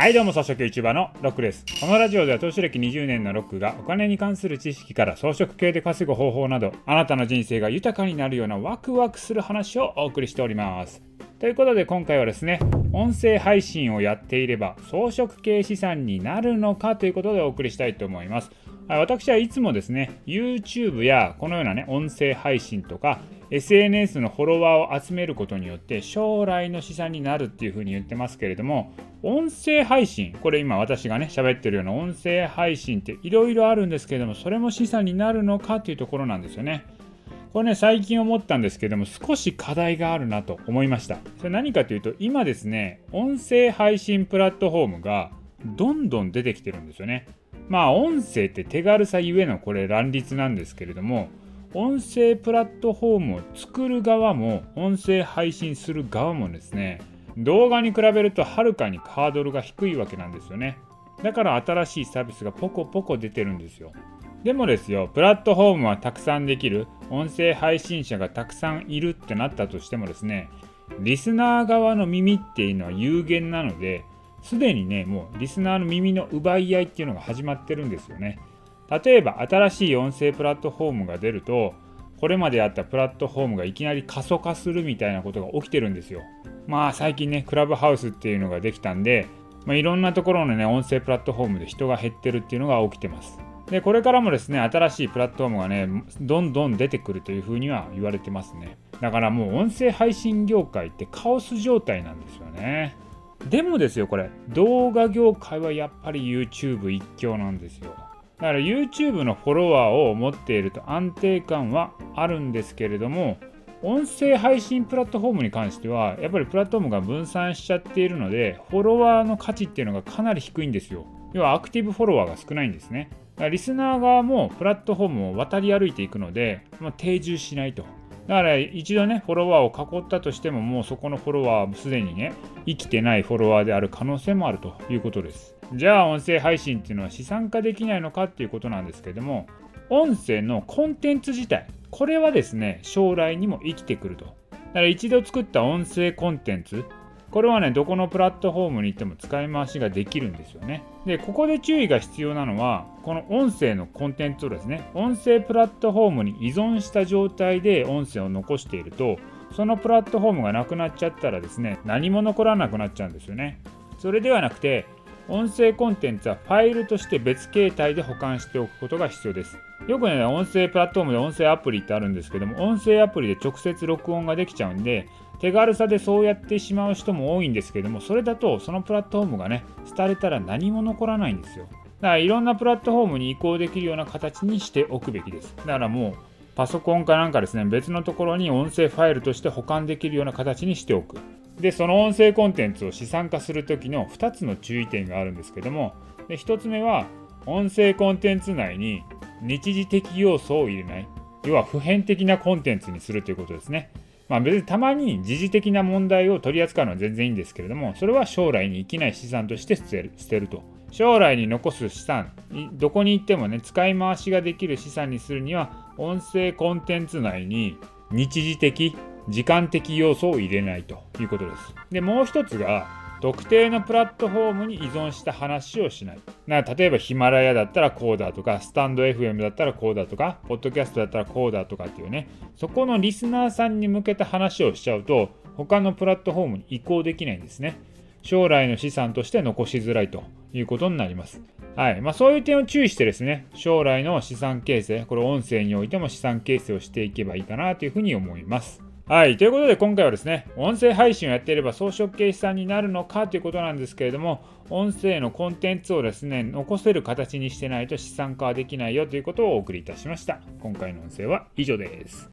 はいどうも草食 YouTuber のロックです。このラジオでは投資歴20年のロックがお金に関する知識から装飾系で稼ぐ方法などあなたの人生が豊かになるようなワクワクする話をお送りしております。ということで今回はですね音声配信をやっていれば装飾系資産になるのかということでお送りしたいと思います。私はいつもですね YouTube やこのようなね音声配信とか SNS のフォロワーを集めることによって将来の資産になるっていうふうに言ってますけれども音声配信これ今私がね喋ってるような音声配信っていろいろあるんですけれどもそれも資産になるのかというところなんですよね。これね最近思ったんですけども少し課題があるなと思いました。それ何かというと今ですね音声配信プラットフォームがどんどん出てきてるんですよね。まあ音声って手軽さゆえのこれ乱立なんですけれども音声プラットフォームを作る側も音声配信する側もですね動画に比べるとはるかにハードルが低いわけなんですよね。だから新しいサービスがポコポコ出てるんですよ。でもですよプラットフォームはたくさんできる音声配信者がたくさんいるってなったとしてもですねリスナー側の耳っていうのは有限なのですでにねもうリスナーの耳の奪い合いっていうのが始まってるんですよね。例えば新しい音声プラットフォームが出るとこれまであったプラットフォームがいきなり過疎化するみたいなことが起きてるんですよ。まあ最近ねクラブハウスっていうのができたんで、まあ、いろんなところのね音声プラットフォームで人が減ってるっていうのが起きてます。でこれからもですね新しいプラットフォームがねどんどん出てくるというふうには言われてますね。だからもう音声配信業界ってカオス状態なんですよね。でもですよこれ動画業界はやっぱり YouTube 一強なんですよ。だから YouTube のフォロワーを持っていると安定感はあるんですけれども音声配信プラットフォームに関してはやっぱりプラットフォームが分散しちゃっているのでフォロワーの価値っていうのがかなり低いんですよ。要はアクティブフォロワーが少ないんですね。だからリスナー側もプラットフォームを渡り歩いていくので、まあ、定住しないと。だから一度ねフォロワーを囲ったとしてももうそこのフォロワーはすでにね生きてないフォロワーである可能性もあるということです。じゃあ音声配信っていうのは資産化できないのかっていうことなんですけども音声のコンテンツ自体これはですね将来にも生きてくると。だから一度作った音声コンテンツこれはねどこのプラットフォームに行っても使い回しができるんですよね。でここで注意が必要なのはこの音声のコンテンツをですね音声プラットフォームに依存した状態で音声を残しているとそのプラットフォームがなくなっちゃったらですね何も残らなくなっちゃうんですよね。それではなくて音声コンテンツはファイルとして別形態で保管しておくことが必要です。よくね、音声プラットフォームで音声アプリってあるんですけども、音声アプリで直接録音ができちゃうんで、手軽さでそうやってしまう人も多いんですけども、それだとそのプラットフォームがね、廃れたら何も残らないんですよ。だからいろんなプラットフォームに移行できるような形にしておくべきです。だからもう、パソコンかなんかですね、別のところに音声ファイルとして保管できるような形にしておく。でその音声コンテンツを資産化する時の2つの注意点があるんですけどもで1つ目は音声コンテンツ内に日時的要素を入れない要は普遍的なコンテンツにするということですね。まあ別にたまに時事的な問題を取り扱うのは全然いいんですけれども、それは将来に生きない資産として捨てる捨てると。将来に残す資産、どこに行ってもね、使い回しができる資産にするには、音声コンテンツ内に日時的時間的要素を入れないということです。で、もう一つが、特定のプラットフォームに依存した話をしない。な例えばヒマラヤだったらこうだとか、スタンド FM だったらこうだとか、ポッドキャストだったらこうだとかっていうね、そこのリスナーさんに向けた話をしちゃうと、他のプラットフォームに移行できないんですね。将来の資産として残しづらいということになります。はいまあ、そういう点を注意してですね、将来の資産形成、これ音声においても資産形成をしていけばいいかなというふうに思います。はい。ということで今回はですね、音声配信をやっていれば装飾系資産になるのかということなんですけれども、音声のコンテンツをですね、残せる形にしてないと資産化はできないよということをお送りいたしました。今回の音声は以上です。